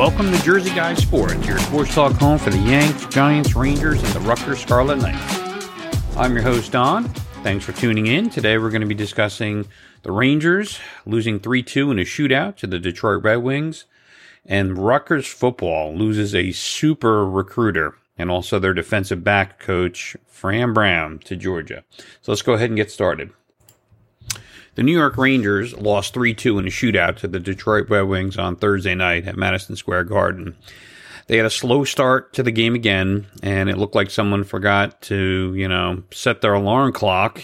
Welcome to Jersey Guy Sports, your sports talk home for the Yanks, Giants, Rangers, and the Rutgers Scarlet Knights. I'm your host, Don. Thanks for tuning in. Today we're going to be discussing the Rangers losing 3 2 in a shootout to the Detroit Red Wings, and Rutgers football loses a super recruiter and also their defensive back coach, Fran Brown, to Georgia. So let's go ahead and get started. The New York Rangers lost 3 2 in a shootout to the Detroit Red Wings on Thursday night at Madison Square Garden. They had a slow start to the game again, and it looked like someone forgot to, you know, set their alarm clock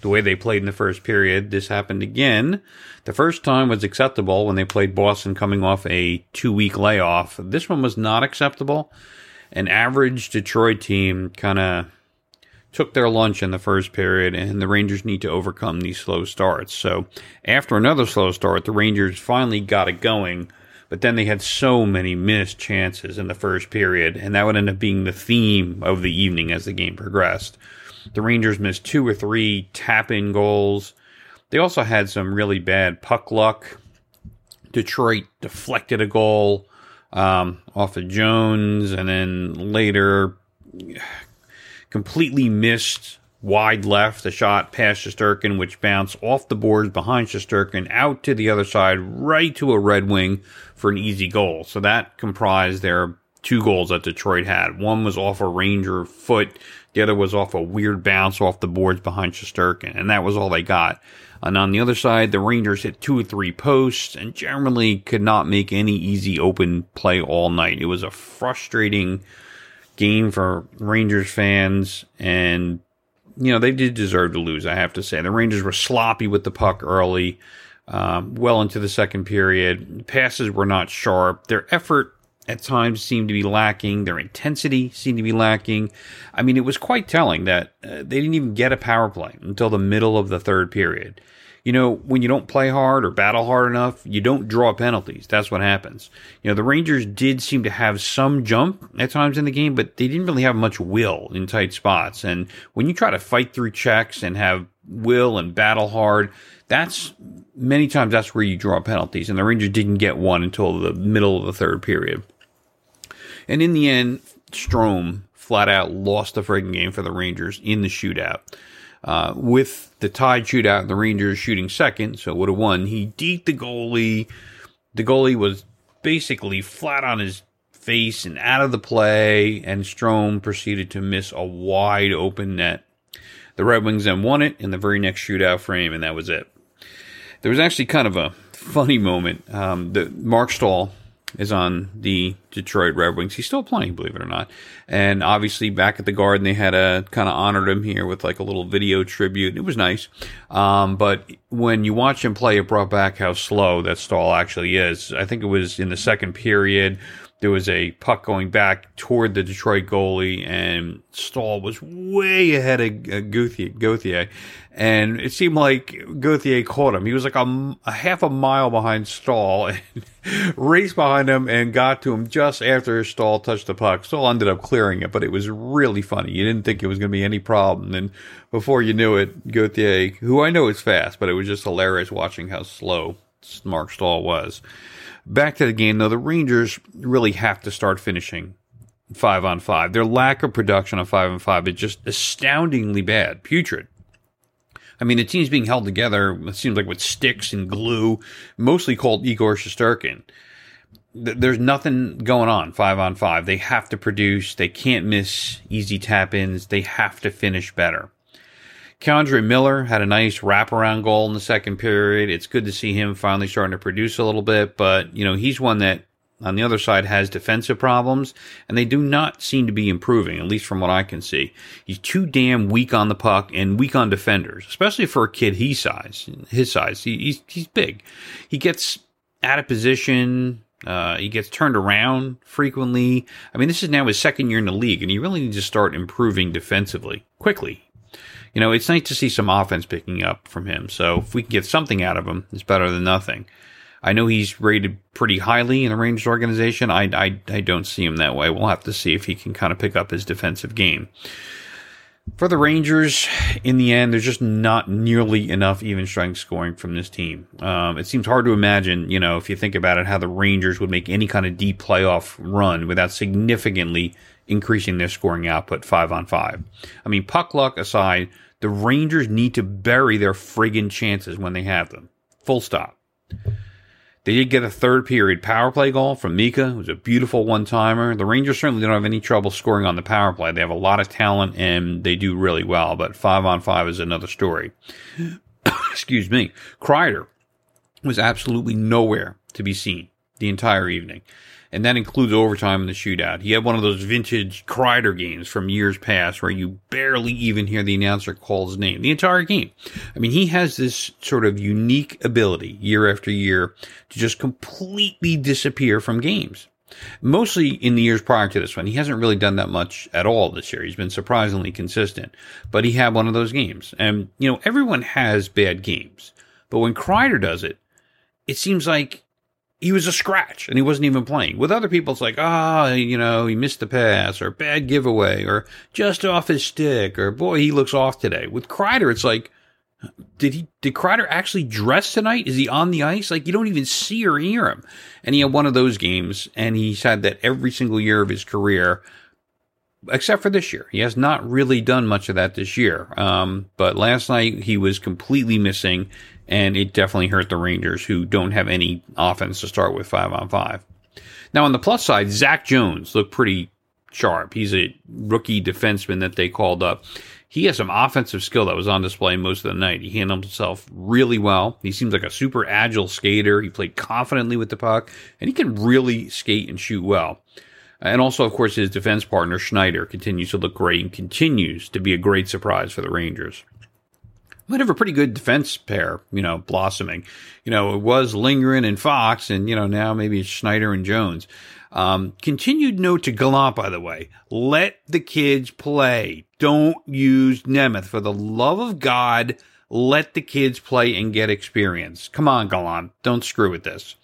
the way they played in the first period. This happened again. The first time was acceptable when they played Boston coming off a two week layoff. This one was not acceptable. An average Detroit team kind of took their lunch in the first period, and the Rangers need to overcome these slow starts. So after another slow start, the Rangers finally got it going, but then they had so many missed chances in the first period, and that would end up being the theme of the evening as the game progressed. The Rangers missed two or three tap in goals. They also had some really bad puck luck. Detroit deflected a goal um, off of Jones, and then later completely missed wide left, a shot past Shesterkin, which bounced off the boards behind Shesterkin out to the other side, right to a Red Wing for an easy goal. So that comprised their two goals that Detroit had. One was off a Ranger foot, the other was off a weird bounce off the boards behind Shesterkin, and that was all they got. And on the other side, the Rangers hit two or three posts and generally could not make any easy open play all night. It was a frustrating game for Rangers fans, and you know they did deserve to lose. I have to say the Rangers were sloppy with the puck early, um, well into the second period. Passes were not sharp. Their effort at times seemed to be lacking. Their intensity seemed to be lacking. I mean, it was quite telling that uh, they didn't even get a power play until the middle of the third period you know, when you don't play hard or battle hard enough, you don't draw penalties. That's what happens. You know, the Rangers did seem to have some jump at times in the game, but they didn't really have much will in tight spots. And when you try to fight through checks and have will and battle hard, that's many times that's where you draw penalties. And the Rangers didn't get one until the middle of the third period. And in the end, Strome flat out lost the friggin' game for the Rangers in the shootout. Uh, with the tied shootout the Rangers shooting second, so would have won. He deked the goalie. The goalie was basically flat on his face and out of the play, and Strome proceeded to miss a wide open net. The Red Wings then won it in the very next shootout frame, and that was it. There was actually kind of a funny moment. Um, the Marc Staal, is on the Detroit Red Wings. He's still playing, believe it or not. And obviously, back at the Garden, they had a kind of honored him here with like a little video tribute. It was nice. Um, but when you watch him play, it brought back how slow that Staal actually is. I think it was in the second period there was a puck going back toward the Detroit goalie, and Staal was way ahead of uh, Gauthier. And it seemed like Gauthier caught him. He was like a, a half a mile behind Staal and raced behind him and got to him just after Staal touched the puck. Staal ended up clearing it, but it was really funny. You didn't think it was going to be any problem. And before you knew it, Gauthier, who I know is fast, but it was just hilarious watching how slow Marc Staal was. Back to the game, though, the Rangers really have to start finishing five on five. Their lack of production on five on five is just astoundingly bad, putrid. I mean, the team's being held together, it seems like with sticks and glue, mostly called Igor Shesterkin. There's nothing going on five on five. They have to produce. They can't miss easy tap ins. They have to finish better. K'Andre Miller had a nice wraparound goal in the second period. It's good to see him finally starting to produce a little bit, but you know, he's one that on the other side has defensive problems and they do not seem to be improving, at least from what I can see. He's too damn weak on the puck and weak on defenders, especially for a kid his size, his size. He, he's, he's big. He gets out of position. Uh, he gets turned around frequently. I mean, this is now his second year in the league and he really needs to start improving defensively quickly you know, it's nice to see some offense picking up from him. So if we can get something out of him, it's better than nothing. I know he's rated pretty highly in the Rangers organization. I, I, I don't see him that way. We'll have to see if he can kind of pick up his defensive game. For the Rangers, in the end, there's just not nearly enough even strength scoring from this team. Um, it seems hard to imagine, you know, if you think about it, how the Rangers would make any kind of deep playoff run without significantly increasing their scoring output five on five. I mean, puck luck aside, the Rangers need to bury their friggin' chances when they have them. Full stop. They did get a third period power play goal from Mika. Was a beautiful one timer. The Rangers certainly don't have any trouble scoring on the power play. They have a lot of talent and they do really well, but five on five is another story. Excuse me. Kreider was absolutely nowhere to be seen the entire evening and that includes overtime in the shootout. He had one of those vintage Kreider games from years past where you barely even hear the announcer call his name the entire game. I mean, he has this sort of unique ability year after year to just completely disappear from games. Mostly in the years prior to this one, he hasn't really done that much at all this year. He's been surprisingly consistent, but he had one of those games. And, you know, everyone has bad games, but when Kreider does it, it seems like he was a scratch and he wasn't even playing. With other people, it's like, ah, oh, you know, he missed the pass or bad giveaway or just off his stick or boy, he looks off today. With Kreider, it's like, did he, did Kreider actually dress tonight? Is he on the ice? Like you don't even see or hear him. And he had one of those games and he's had that every single year of his career, except for this year. He has not really done much of that this year. Um, but last night he was completely missing and it definitely hurt the Rangers, who don't have any offense to start with five on five. Now, on the plus side, Zach Jones looked pretty sharp. He's a rookie defenseman that they called up. He has some offensive skill that was on display most of the night. He handled himself really well. He seems like a super agile skater. He played confidently with the puck, and he can really skate and shoot well. And also, of course, his defense partner, Schneider, continues to look great and continues to be a great surprise for the Rangers might have a pretty good defense pair, you know, blossoming. You know, it was Lindgren and Fox, and, you know, now maybe it's Schneider and Jones. Um, continued note to Gallant, by the way. Let the kids play. Don't use Nemeth. For the love of God, let the kids play and get experience. Come on, Gallant. Don't screw with this.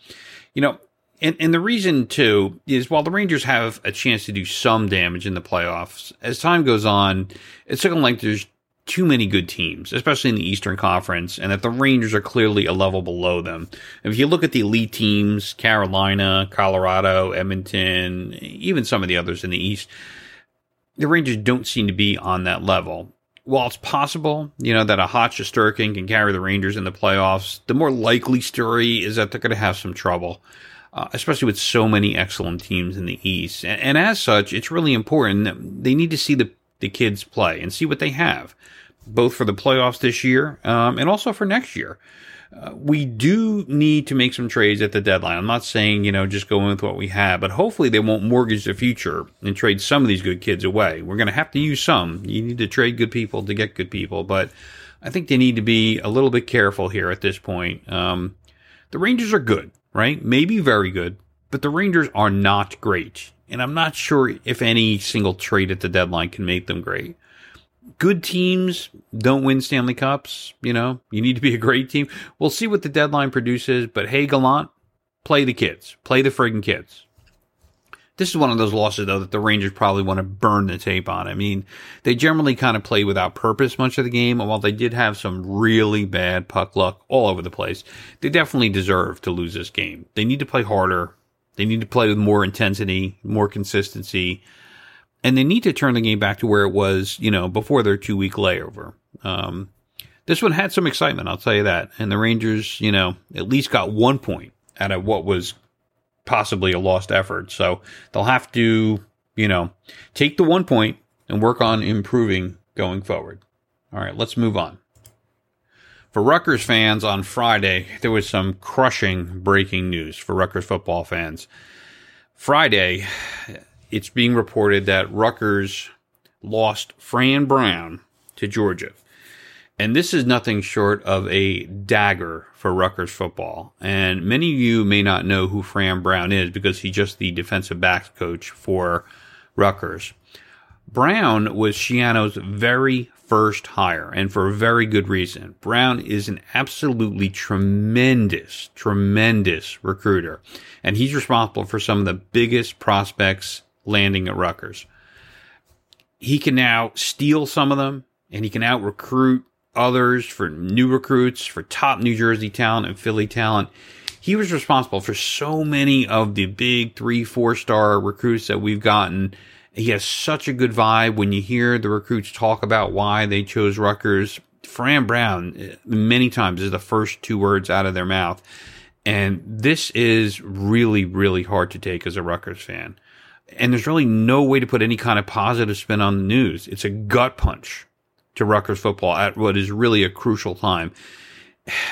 You know, and, and the reason too is while the Rangers have a chance to do some damage in the playoffs, as time goes on, it's looking like there's too many good teams, especially in the Eastern Conference, and that the Rangers are clearly a level below them. If you look at the elite teams, Carolina, Colorado, Edmonton, even some of the others in the East, the Rangers don't seem to be on that level. While it's possible, you know, that a hot Shesterkin can carry the Rangers in the playoffs, the more likely story is that they're going to have some trouble. Uh, especially with so many excellent teams in the East. And, and, as such, it's really important that they need to see the, the kids play and see what they have both for the playoffs this year um, and also for next year. Uh, we do need to make some trades at the deadline. I'm not saying, you know, just go in with what we have, but hopefully they won't mortgage the future and trade some of these good kids away. We're going to have to use some. You need to trade good people to get good people, but I think they need to be a little bit careful here at this point. Um, the Rangers are good, right? Maybe very good, but the Rangers are not great. And I'm not sure if any single trade at the deadline can make them great good teams don't win Stanley Cups. You know, you need to be a great team. We'll see what the deadline produces, but hey, Gallant, play the kids, play the friggin' kids. This is one of those losses, though, that the Rangers probably want to burn the tape on. I mean, they generally kind of play without purpose much of the game, and while they did have some really bad puck luck all over the place, they definitely deserve to lose this game. They need to play harder. They need to play with more intensity, more consistency and they need to turn the game back to where it was, you know, before their two week layover. Um, this one had some excitement, I'll tell you that. And the Rangers, you know, at least got one point out of what was possibly a lost effort. So they'll have to, you know, take the one point and work on improving going forward. All right, let's move on. For Rutgers fans on Friday, there was some crushing breaking news for Rutgers football fans. Friday, it's being reported that Rutgers lost Fran Brown to Georgia. And this is nothing short of a dagger for Rutgers football. And many of you may not know who Fran Brown is because he's just the defensive backs coach for Rutgers. Brown was Schiano's very first hire, and for a very good reason. Brown is an absolutely tremendous, tremendous recruiter, and he's responsible for some of the biggest prospects landing at Rutgers. he can now steal some of them and he can out recruit others for new recruits, for top New Jersey talent and Philly talent. He was responsible for so many of the big three, four star recruits that we've gotten. He has such a good vibe when you hear the recruits talk about why they chose Rutgers. Fran Brown, many times, is the first two words out of their mouth. And this is really, really hard to take as a Rutgers fan. And there's really no way to put any kind of positive spin on the news. It's a gut punch to Rutgers football at what is really a crucial time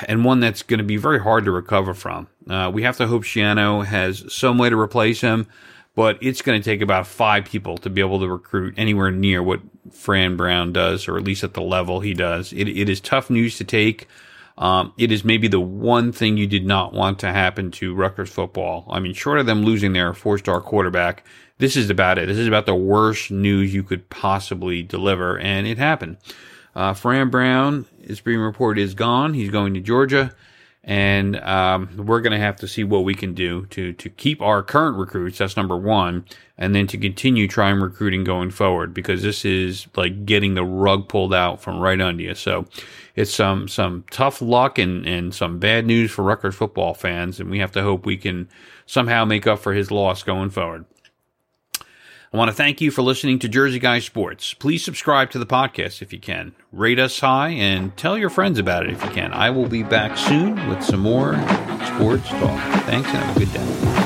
and one that's going to be very hard to recover from. Uh, we have to hope Schiano has some way to replace him, but it's going to take about five people to be able to recruit anywhere near what Fran Brown does, or at least at the level he does. It, it is tough news to take. Um, it is maybe the one thing you did not want to happen to Rutgers football. I mean, short of them losing their four star quarterback, this is about it. This is about the worst news you could possibly deliver, and it happened. Uh, Fran Brown is being reported is gone. He's going to Georgia, and um, we're going to have to see what we can do to to keep our current recruits. That's number one, and then to continue trying recruiting going forward because this is like getting the rug pulled out from right under you. So it's some some tough luck and and some bad news for Rutgers football fans, and we have to hope we can somehow make up for his loss going forward. I want to thank you for listening to Jersey Guy Sports. Please subscribe to the podcast if you can. Rate us high and tell your friends about it if you can. I will be back soon with some more sports talk. Thanks and have a good day.